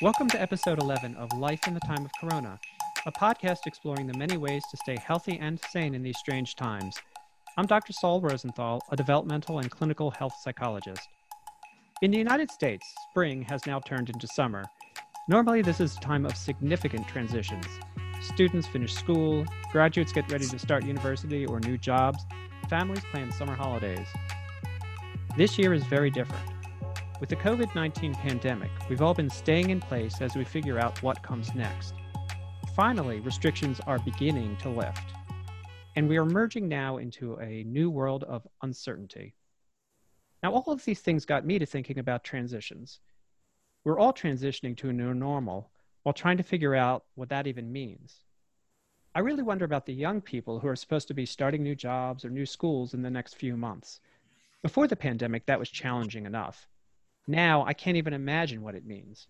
Welcome to episode 11 of Life in the Time of Corona, a podcast exploring the many ways to stay healthy and sane in these strange times. I'm Dr. Saul Rosenthal, a developmental and clinical health psychologist. In the United States, spring has now turned into summer. Normally, this is a time of significant transitions. Students finish school, graduates get ready to start university or new jobs, families plan summer holidays. This year is very different. With the COVID 19 pandemic, we've all been staying in place as we figure out what comes next. Finally, restrictions are beginning to lift. And we are merging now into a new world of uncertainty. Now, all of these things got me to thinking about transitions. We're all transitioning to a new normal while trying to figure out what that even means. I really wonder about the young people who are supposed to be starting new jobs or new schools in the next few months. Before the pandemic, that was challenging enough. Now I can't even imagine what it means.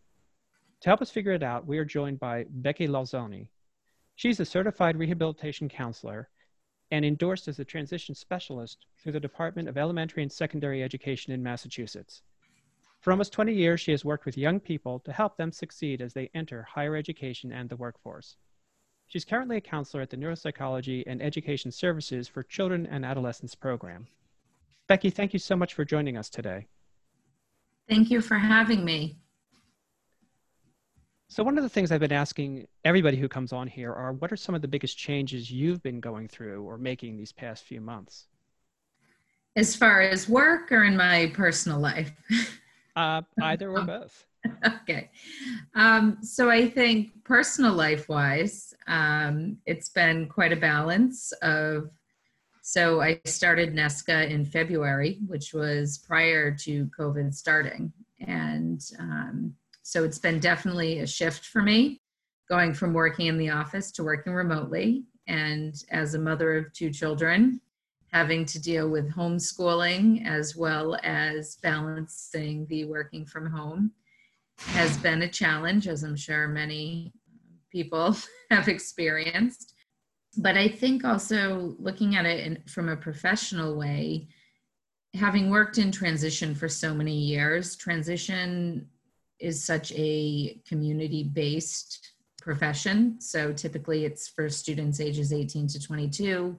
To help us figure it out, we are joined by Becky Lazzoni. She's a certified rehabilitation counselor and endorsed as a transition specialist through the Department of Elementary and Secondary Education in Massachusetts. For almost 20 years, she has worked with young people to help them succeed as they enter higher education and the workforce. She's currently a counselor at the Neuropsychology and Education Services for Children and Adolescents program. Becky, thank you so much for joining us today. Thank you for having me. So, one of the things I've been asking everybody who comes on here are what are some of the biggest changes you've been going through or making these past few months? As far as work or in my personal life? Uh, either or both. okay. Um, so, I think personal life wise, um, it's been quite a balance of so I started NESCA in February, which was prior to COVID starting. And um, so it's been definitely a shift for me going from working in the office to working remotely. And as a mother of two children, having to deal with homeschooling as well as balancing the working from home has been a challenge, as I'm sure many people have experienced but I think also looking at it in, from a professional way, having worked in transition for so many years, transition is such a community based profession. So typically it's for students ages 18 to 22.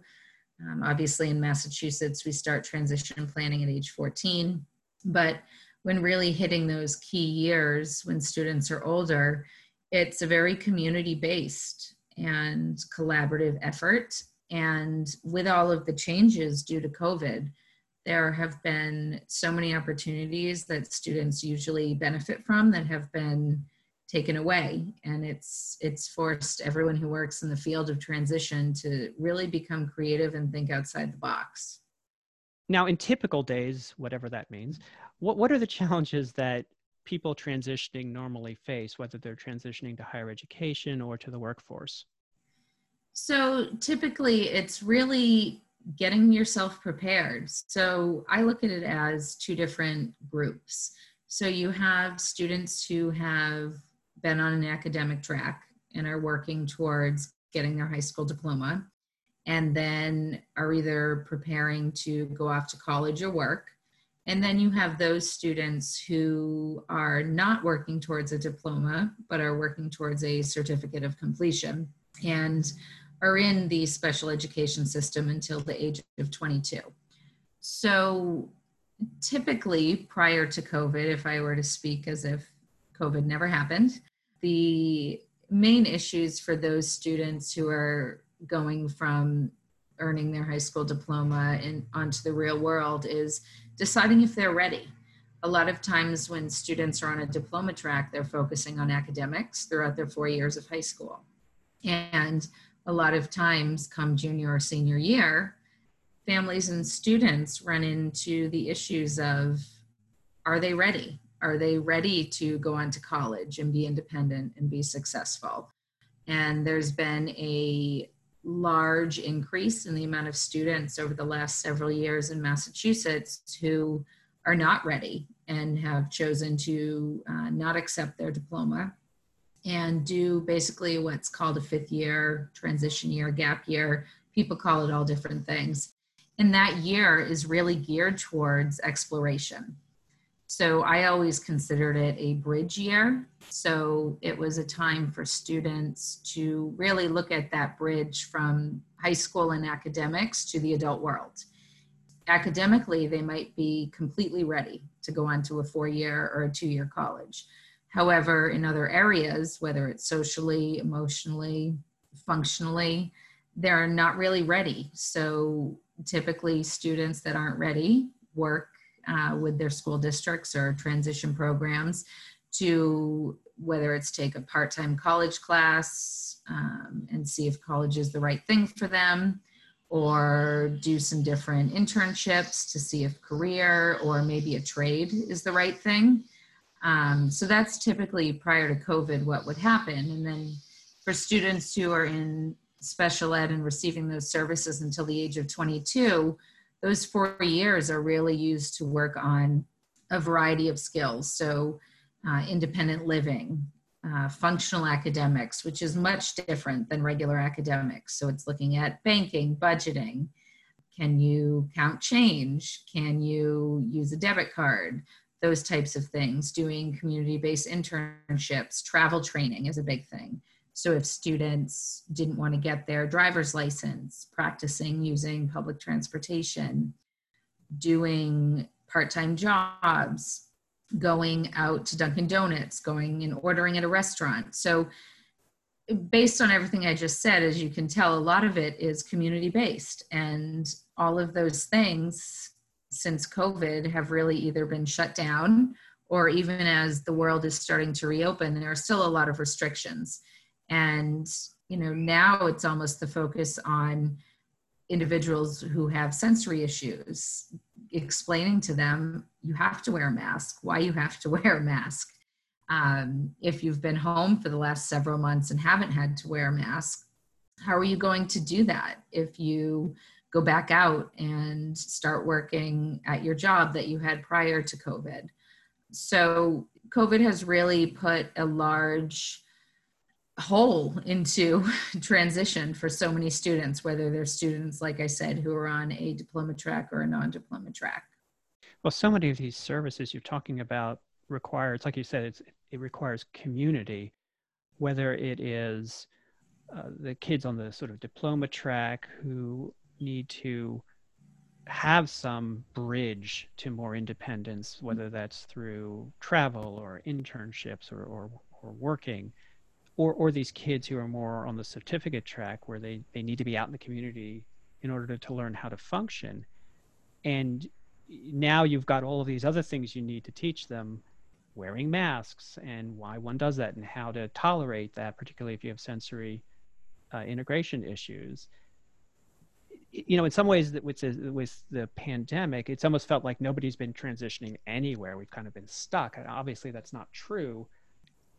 Um, obviously, in Massachusetts, we start transition planning at age 14. But when really hitting those key years, when students are older, it's a very community based and collaborative effort. And with all of the changes due to COVID, there have been so many opportunities that students usually benefit from that have been taken away and it's it's forced everyone who works in the field of transition to really become creative and think outside the box now in typical days whatever that means what, what are the challenges that people transitioning normally face, whether they're transitioning to higher education or to the workforce? So typically, it's really getting yourself prepared. So I look at it as two different groups. So you have students who have been on an academic track and are working towards getting their high school diploma and then are either preparing to go off to college or work and then you have those students who are not working towards a diploma, but are working towards a certificate of completion and are in the special education system until the age of 22. So typically prior to COVID, if I were to speak as if COVID never happened, the main issues for those students who are going from earning their high school diploma and onto the real world is deciding if they're ready. A lot of times when students are on a diploma track, they're focusing on academics throughout their four years of high school. And a lot of times, come junior or senior year, families and students run into the issues of are they ready? Are they ready to go on to college and be independent and be successful? And there's been a large increase in the amount of students over the last several years in Massachusetts who are not ready and have chosen to uh, not accept their diploma and do basically what's called a fifth year, transition year, gap year. People call it all different things. And that year is really geared towards exploration. So I always considered it a bridge year. So it was a time for students to really look at that bridge from high school and academics to the adult world. Academically, they might be completely ready to go on to a four year or a two year college. However, in other areas, whether it's socially, emotionally, functionally, they're not really ready. So typically, students that aren't ready work uh, with their school districts or transition programs to whether it's take a part-time college class um, and see if college is the right thing for them or do some different internships to see if career or maybe a trade is the right thing. Um, so that's typically prior to covid what would happen. And then for students who are in special ed and receiving those services until the age of 22 those four years are really used to work on a variety of skills. So, uh, independent living, uh, functional academics, which is much different than regular academics. So, it's looking at banking, budgeting. Can you count change? Can you use a debit card? Those types of things. Doing community based internships, travel training is a big thing. So if students didn't want to get their driver's license, practicing using public transportation, doing part-time jobs, going out to Dunkin' Donuts, going and ordering at a restaurant. So based on everything I just said, as you can tell, a lot of it is community based. And all of those things since COVID have really either been shut down or even as the world is starting to reopen, there are still a lot of restrictions and you know now it's almost the focus on individuals who have sensory issues. Explaining to them you have to wear a mask. Why you have to wear a mask? Um, if you've been home for the last several months and haven't had to wear a mask how are you going to do that if you go back out and start working at your job that you had prior to covid? So covid has really put a large hole into transition for so many students, whether they're students, like I said, who are on a diploma track or a non diploma track. Well, so many of these services you're talking about require, it's like you said, it's, it requires community, whether it is uh, the kids on the sort of diploma track who need to have some bridge to more independence, whether that's through travel or internships or, or, or working or or these kids who are more on the certificate track where they they need to be out in the community in order to, to learn how to function. And now you've got all of these other things you need to teach them wearing masks and why one does that and how to tolerate that particularly if you have sensory uh, integration issues. You know in some ways that with the, with the pandemic it's almost felt like nobody's been transitioning anywhere. We've kind of been stuck. And obviously that's not true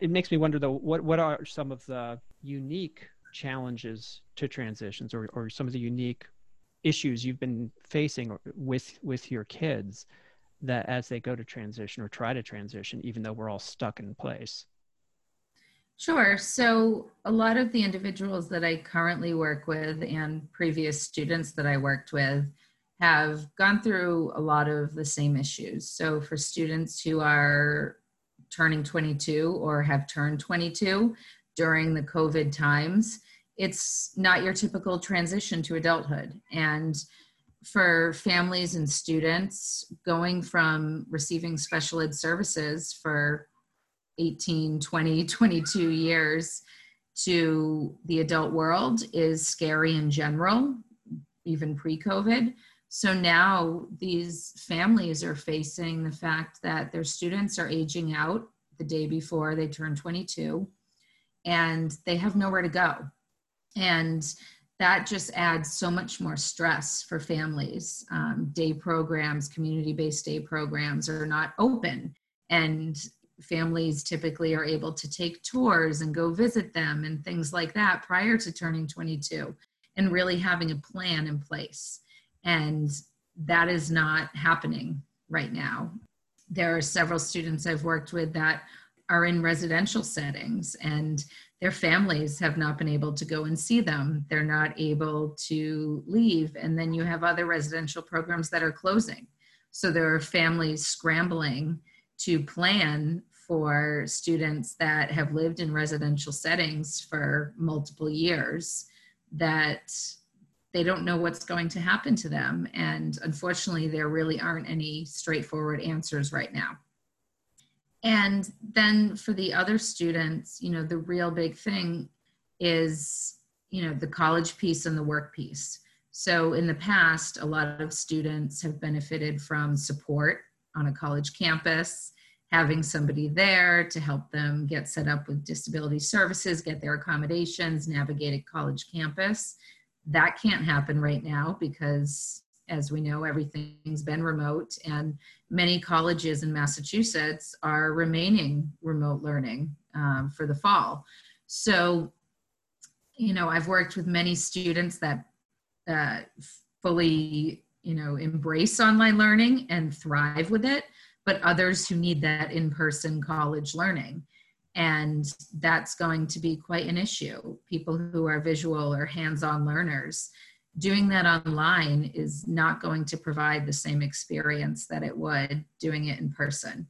it makes me wonder though what what are some of the unique challenges to transitions or, or some of the unique issues you've been facing with with your kids that as they go to transition or try to transition even though we're all stuck in place Sure. So, a lot of the individuals that I currently work with and previous students that I worked with have gone through a lot of the same issues. So, for students who are turning 22 or have turned 22 during the COVID times, it's not your typical transition to adulthood. And for families and students going from receiving special ed services for 18, 20, 22 years to the adult world is scary in general, even pre COVID. So now these families are facing the fact that their students are aging out the day before they turn 22 and they have nowhere to go. And that just adds so much more stress for families. Um, day programs, community based day programs are not open. And families typically are able to take tours and go visit them and things like that prior to turning 22 and really having a plan in place and that is not happening right now. There are several students I've worked with that are in residential settings and their families have not been able to go and see them. They're not able to leave. And then you have other residential programs that are closing. So there are families scrambling to plan for students that have lived in residential settings for multiple years that they don't know what's going to happen to them. And unfortunately, there really aren't any straightforward answers right now. And then for the other students, you know, the real big thing is, you know, the college piece and the work piece. So in the past, a lot of students have benefited from support on a college campus, having somebody there to help them get set up with disability services, get their accommodations, navigate a college campus. That can't happen right now because, as we know, everything's been remote, and many colleges in Massachusetts are remaining remote learning um, for the fall. So, you know, I've worked with many students that uh, fully, you know, embrace online learning and thrive with it, but others who need that in person college learning and that's going to be quite an issue. People who are visual or hands on learners, doing that online is not going to provide the same experience that it would doing it in person.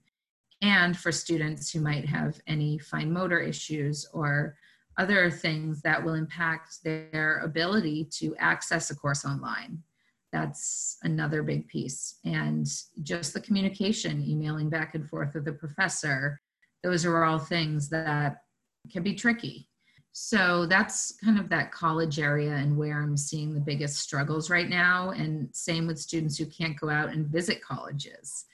And for students who might have any fine motor issues or other things that will impact their ability to access a course online. That's another big piece. And just the communication, emailing back and forth with the professor, those are all things that can be tricky. So that's kind of that college area and where I'm seeing the biggest struggles right now. And same with students who can't go out and visit colleges.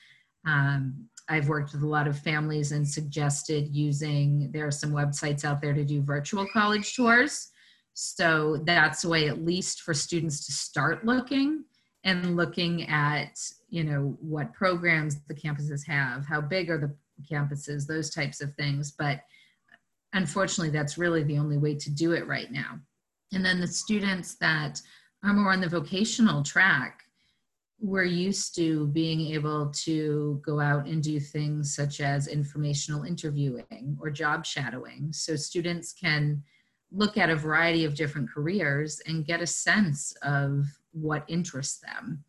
Um, I've worked with a lot of families and suggested using, there are some websites out there to do virtual college tours. So that's a way, at least for students to start looking and looking at, you know, what programs the campuses have, how big are the campuses, those types of things. But unfortunately, that's really the only way to do it right now. And then the students that are more on the vocational track, we're used to being able to go out and do things such as informational interviewing or job shadowing. So students can look at a variety of different careers and get a sense of what interests them.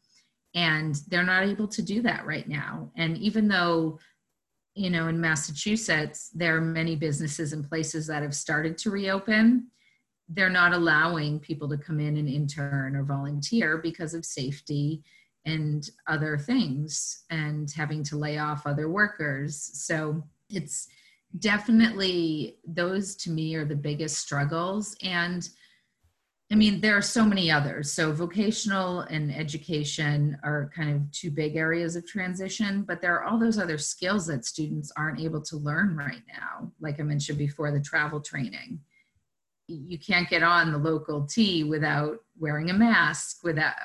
And they're not able to do that right now. And even though you know, in Massachusetts, there are many businesses and places that have started to reopen. They're not allowing people to come in and intern or volunteer because of safety and other things and having to lay off other workers. So it's definitely those to me are the biggest struggles. And I mean, there are so many others. So, vocational and education are kind of two big areas of transition, but there are all those other skills that students aren't able to learn right now. Like I mentioned before, the travel training. You can't get on the local T without wearing a mask, without,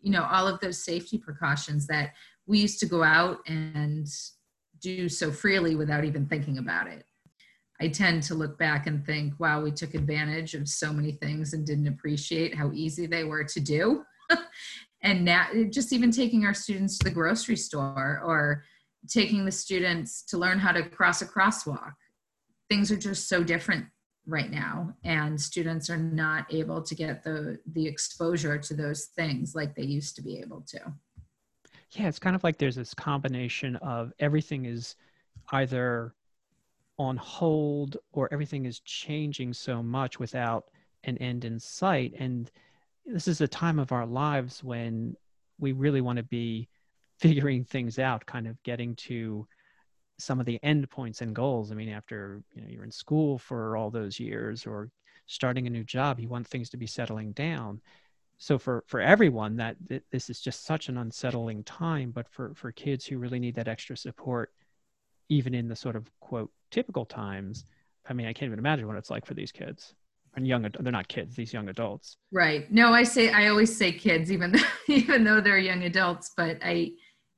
you know, all of those safety precautions that we used to go out and do so freely without even thinking about it. I tend to look back and think, wow, we took advantage of so many things and didn't appreciate how easy they were to do. and now, just even taking our students to the grocery store or taking the students to learn how to cross a crosswalk. Things are just so different right now and students are not able to get the the exposure to those things like they used to be able to yeah it's kind of like there's this combination of everything is either on hold or everything is changing so much without an end in sight. And this is a time of our lives when we really want to be figuring things out kind of getting to some of the end points and goals. I mean after you know you're in school for all those years or starting a new job you want things to be settling down. So for for everyone that this is just such an unsettling time but for for kids who really need that extra support even in the sort of quote typical times i mean i can't even imagine what it's like for these kids and young they're not kids these young adults. Right. No i say i always say kids even though even though they're young adults but i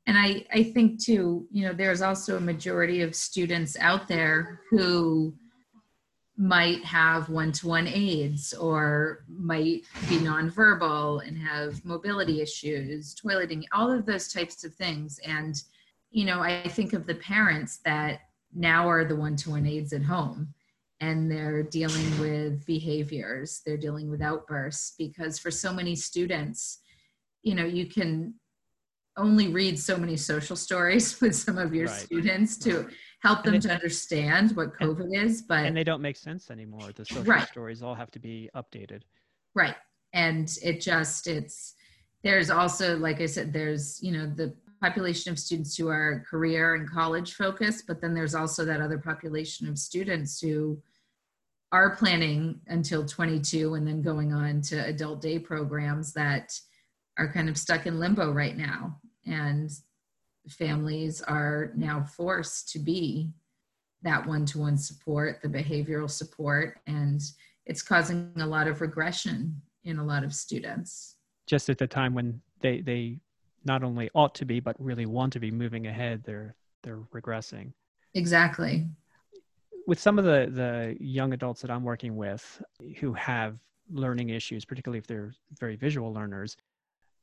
and i i think too you know there's also a majority of students out there who might have one-to-one aids or might be nonverbal and have mobility issues toileting all of those types of things. And you know, I think of the parents that now are the one to one aides at home and they're dealing with behaviors, they're dealing with outbursts because for so many students, you know, you can only read so many social stories with some of your Right. students to help And them it- to understand what and- COVID is, but and they don't make sense anymore. The social Right. stories all have to be updated. Right. And it just, it's, there's also, like I said, there's, you know, the population of students who are career and college focused, but then there's also that other population of students who are planning until 22 and then going on to adult day programs that are kind of stuck in limbo right now. And families are now forced to be that one-to-one support, the behavioral support, and it's causing a lot of regression in a lot of students. Just at the time when they they not only ought to be but really want to be moving ahead, they're they're regressing. Exactly. with some of the the young adults that I'm working with who have learning issues, particularly if they're very visual learners,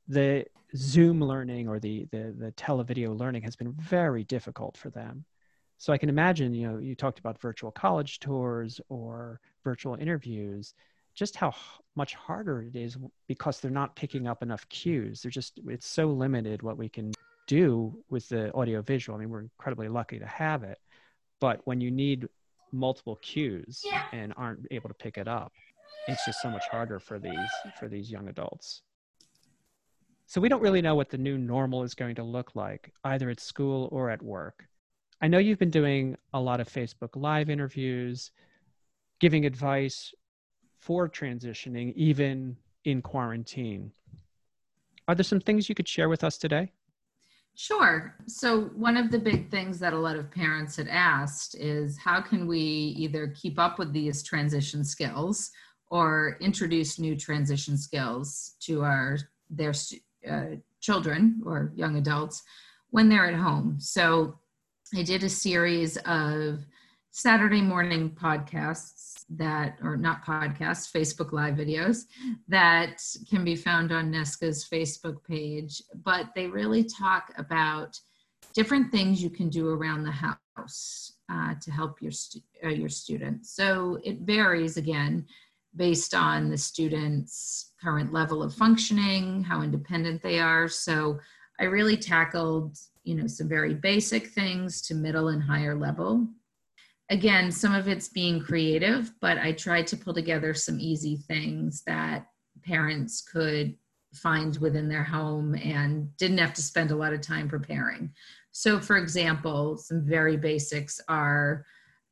the Zoom learning or the the the televideo learning has been very difficult for them. So I can imagine, you know, you talked about virtual college tours or virtual interviews, just how much harder it is because they're not picking up enough mm-hmm. cues. They're just it's so limited what we can do with the audio visual. I mean, we're incredibly lucky to have it. But when you need multiple cues and aren't able to pick it up it's just so much harder for these for these young adults so we don't really know what the new normal is going to look like either at school or at work i know you've been doing a lot of facebook live interviews giving advice for transitioning even in quarantine are there some things you could share with us today Sure. So, one of the big things that a lot of parents had asked is how can we either keep up with these transition skills or introduce new transition skills to our their uh, children or young adults when they're at home. So, I did a series of Saturday morning podcasts that, or not podcasts, Facebook Live videos that can be found on NESCA's Facebook page, but they really talk about different things you can do around the house uh, to help your stu- uh, your students. So it varies again based on the student's current level of functioning, how independent they are. So I really tackled, you know, some very basic things to middle and higher level again, some of it's being creative, but I tried to pull together some easy things that parents could find within their home and didn't have to spend a lot of time preparing. So, for example, some very basics are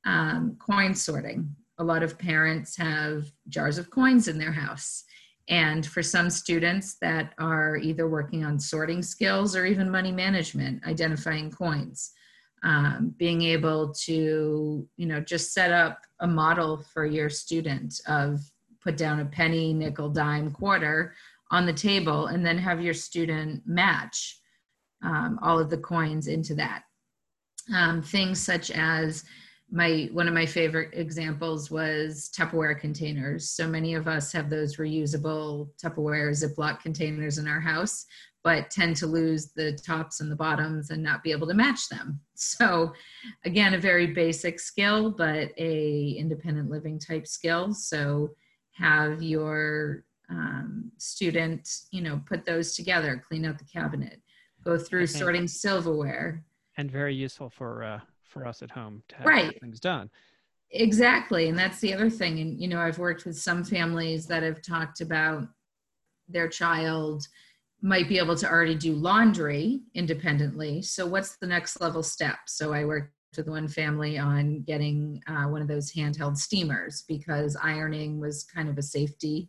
um, coin sorting. A lot of parents have jars of coins in their house. And for some students that are either working on sorting skills or even money management, identifying coins um, being able to you know just set up a model for your student of put down a penny nickel dime quarter on the table and then have your student match um, all of the coins into that. Um, things such as my one of my favorite examples was tupperware containers. So many of us have those reusable tupperware ziploc containers in our house but tend to lose the tops and the bottoms and not be able to match them. So again, a very basic skill, but a independent living type skill. So have your um, student, you know, put those together, clean out the cabinet, go through Okay. sorting silverware. and very useful for uh, for us at home to have Right. things done Exactly. And that's the other thing. And, you know, I've worked with some families that have talked about their child might be able to already do laundry independently. So, what's the next level step? So, I worked with one family on getting uh, one of those handheld steamers because ironing was kind of a safety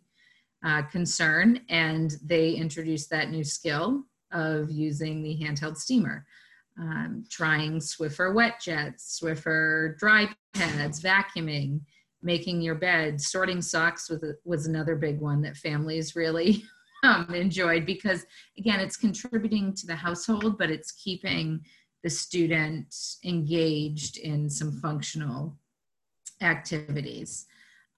uh, concern. And they introduced that new skill of using the handheld steamer. Um, trying Swiffer wet jets, Swiffer dry pads, vacuuming, making your bed, sorting socks was, was another big one that families really um, enjoyed because again it's contributing to the household but it's keeping the student engaged in some functional activities.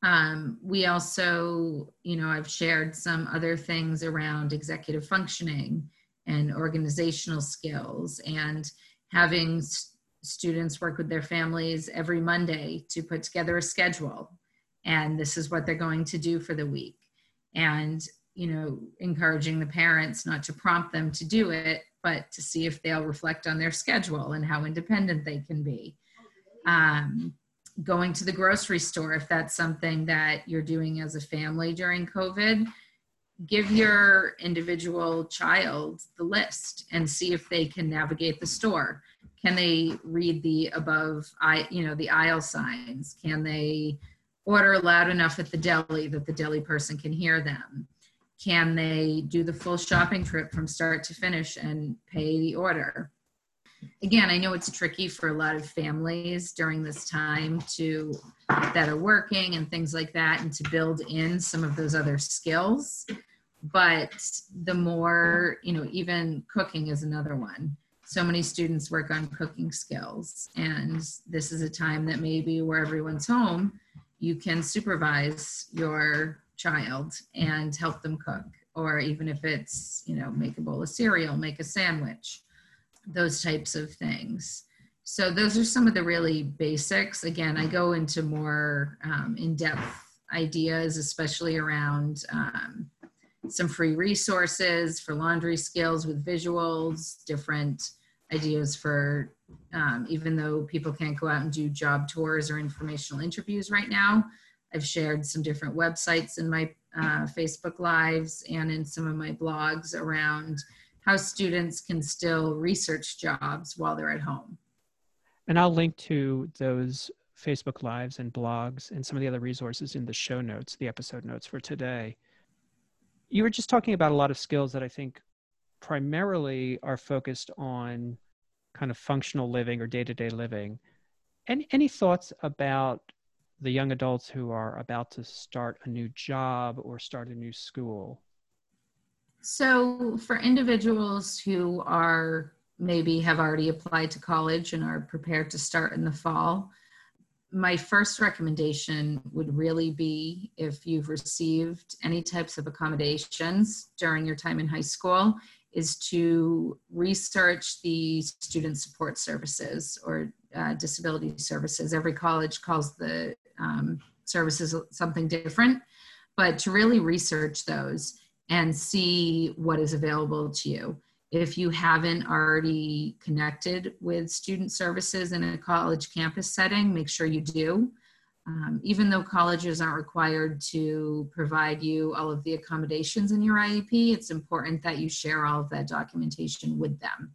Um, we also you know i've shared some other things around executive functioning and organizational skills and having s- students work with their families every monday to put together a schedule. And this is what they're going to do for the week. And you know encouraging the parents not to prompt them to do it but to see if they'll reflect on their schedule and how independent they can be. Um, going to the grocery store, if that's something that you're doing as a family during COVID, give your individual child the list and see if they can navigate the store. Can they read the above, I, you know, the aisle signs? Can they order loud enough at the deli that the deli person can hear them? Can they do the full shopping trip from start to finish and pay the order? Again, I know it's tricky for a lot of families during this time to that are working and things like that and to build in some of those other skills. But the more, you know, even cooking is another one. So many students work on cooking skills, and this is a time that maybe where everyone's home, you can supervise your child and help them cook. Or even if it's you know make a bowl of cereal make a sandwich those types of things. So those are some of the really basics. Again i go into more um, in-depth ideas especially around um, some free resources for laundry skills with visuals different ideas for um, even though people can't go out and do job tours or informational interviews right now I've shared some different websites in my uh, Facebook Lives and in some of my blogs around how students can still research jobs while they're at home. And I'll link to those Facebook Lives and blogs and some of the other resources in the show notes, the episode notes for today. You were just talking about a lot of skills that I think primarily are focused on kind of functional living or day to day living. Any, any thoughts about the young adults who are about to start a new job or start a new school? So, for individuals who are maybe have already applied to college and are prepared to start in the fall, my first recommendation would really be if you've received any types of accommodations during your time in high school is to research the student support services or uh, disability services every college calls the um, services something different, but to really research those and see what is available to you. If you haven't already connected with student services in a college campus setting, make sure you do. Um, even though colleges aren't required to provide you all of the accommodations in your IEP, it's important that you share all of that documentation with them.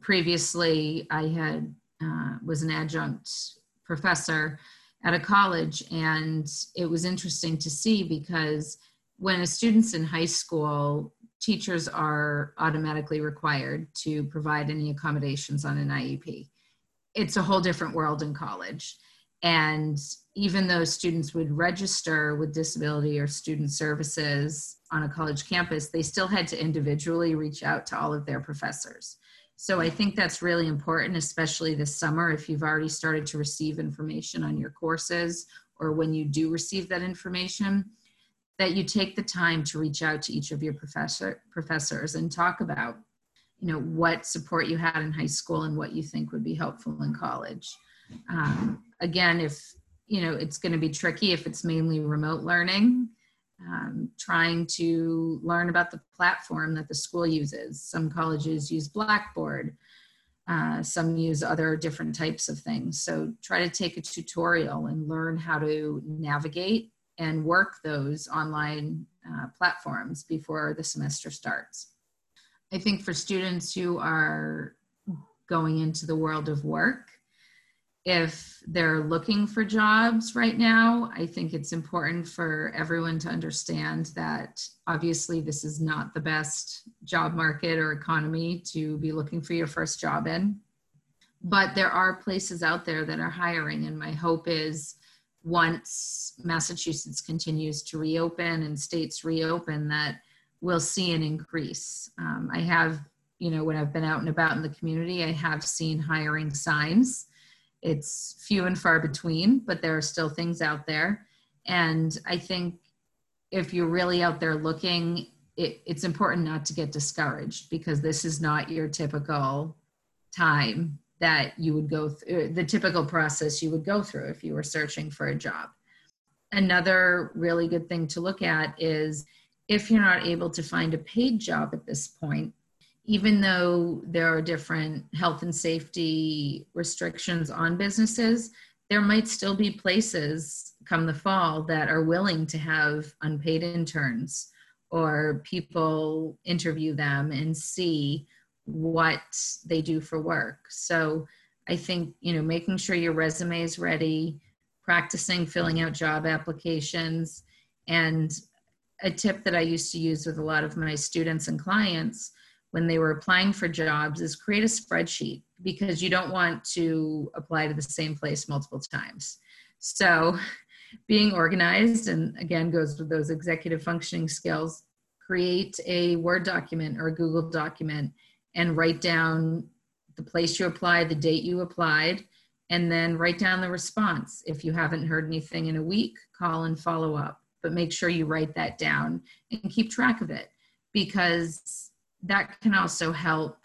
Previously, I had uh, was an adjunct professor at a college and it was interesting to see because when a student's in high school teachers are automatically required to provide any accommodations on an iep it's a whole different world in college. And even though students would register with disability or student services on a college campus they still had to individually reach out to all of their professors so I think that's really important, especially this summer, if you've already started to receive information on your courses or when you do receive that information, that you take the time to reach out to each of your professor, professors and talk about, you know, what support you had in high school and what you think would be helpful in college. Um, again, if, you know, it's going to be tricky if it's mainly remote learning, um, trying to learn about the platform that the school uses. Some colleges use Blackboard, uh, some use other different types of things. So try to take a tutorial and learn how to navigate and work those online uh, platforms before the semester starts. I think for students who are going into the world of work, if they're looking for jobs right now, I think it's important for everyone to understand that obviously this is not the best job market or economy to be looking for your first job in. But there are places out there that are hiring, and my hope is once Massachusetts continues to reopen and states reopen, that we'll see an increase. Um, I have, you know, when I've been out and about in the community, I have seen hiring signs it's few and far between, but there are still things out there. And I think if you're really out there looking, it, it's important not to get discouraged because this is not your typical time that you would go through, the typical process you would go through if you were searching for a job. Another really good thing to look at is if you're not able to find a paid job at this point, even though there are different health and safety restrictions on businesses, there might still be places come the fall that are willing to have unpaid interns or people interview them and see what they do for work. So I think, you know, making sure your resume is ready, practicing filling out job applications, and a tip that I used to use with a lot of my students and clients when they were applying for jobs is create a spreadsheet because you don't want to apply to the same place multiple times. So being organized and again goes with those executive functioning skills create a word document or a google document and write down the place you applied the date you applied and then write down the response if you haven't heard anything in a week call and follow up but make sure you write that down and keep track of it because that can also help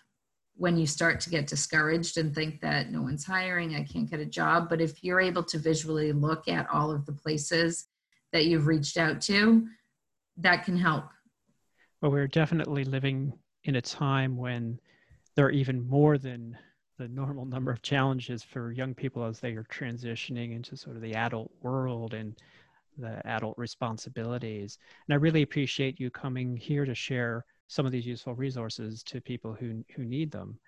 when you start to get discouraged and think that no one's hiring, I can't get a job. But if you're able to visually look at all of the places that you've reached out to, that can help. Well, we're definitely living in a time when there are even more than the normal number of challenges for young people as they are transitioning into sort of the adult world and the adult responsibilities. And I really appreciate you coming here to share some of these useful resources to people who, who need them.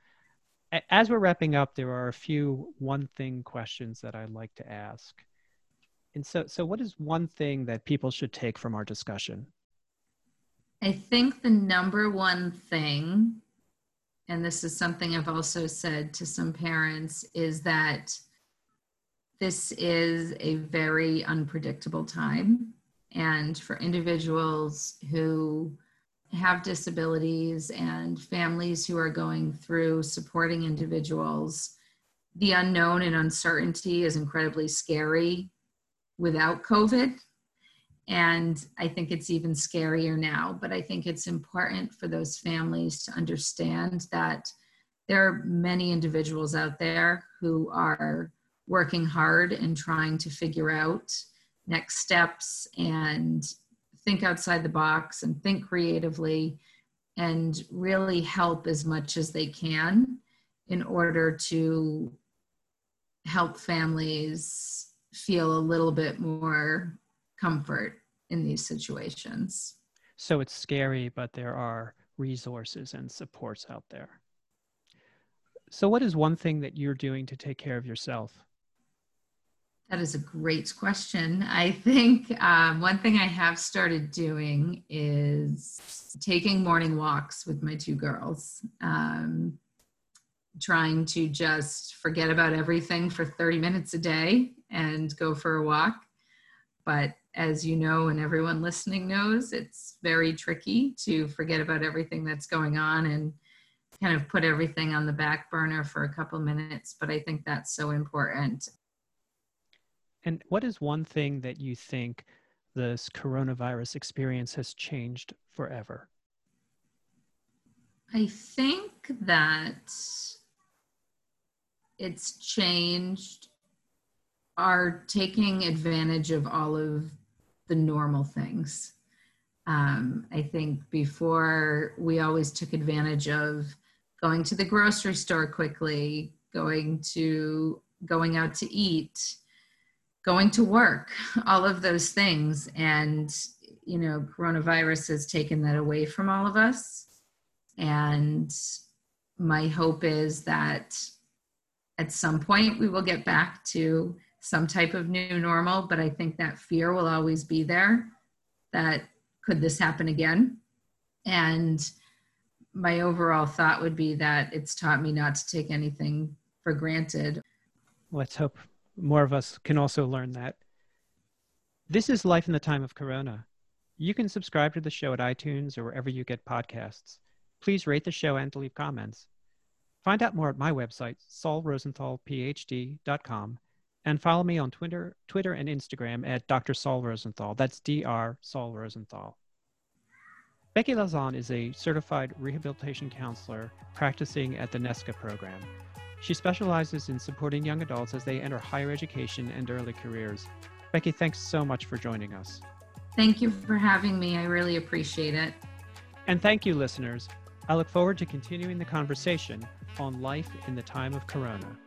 As we're wrapping up, there are a few one thing questions that I'd like to ask. And so, so what is one thing that people should take from our discussion? I think the number one thing, and this is something I've also said to some parents, is that this is a very unpredictable time. And for individuals who have disabilities and families who are going through supporting individuals, the unknown and uncertainty is incredibly scary without COVID. And I think it's even scarier now. But I think it's important for those families to understand that there are many individuals out there who are working hard and trying to figure out next steps and think outside the box and think creatively and really help as much as they can in order to help families feel a little bit more comfort in these situations. So it's scary, but there are resources and supports out there. So, what is one thing that you're doing to take care of yourself? That is a great question. I think um, one thing I have started doing is taking morning walks with my two girls, um, trying to just forget about everything for 30 minutes a day and go for a walk. But as you know, and everyone listening knows, it's very tricky to forget about everything that's going on and kind of put everything on the back burner for a couple minutes. But I think that's so important. And what is one thing that you think this coronavirus experience has changed forever? I think that it's changed our taking advantage of all of the normal things. Um, I think before we always took advantage of going to the grocery store quickly, going to going out to eat, going to work, all of those things. And, you know, coronavirus has taken that away from all of us. And my hope is that at some point we will get back to some type of new normal, but I think that fear will always be there that could this happen again? And my overall thought would be that it's taught me not to take anything for granted. Let's hope more of us can also learn that. This is Life in the Time of Corona. You can subscribe to the show at iTunes or wherever you get podcasts. Please rate the show and leave comments. Find out more at my website, saulrosenthalphd.com, and follow me on Twitter, Twitter and Instagram at Dr. Saul Rosenthal. That's Dr. Saul Rosenthal. Becky Lazan is a certified rehabilitation counselor practicing at the NESCA program. She specializes in supporting young adults as they enter higher education and early careers. Becky, thanks so much for joining us. Thank you for having me. I really appreciate it. And thank you, listeners. I look forward to continuing the conversation on life in the time of Corona.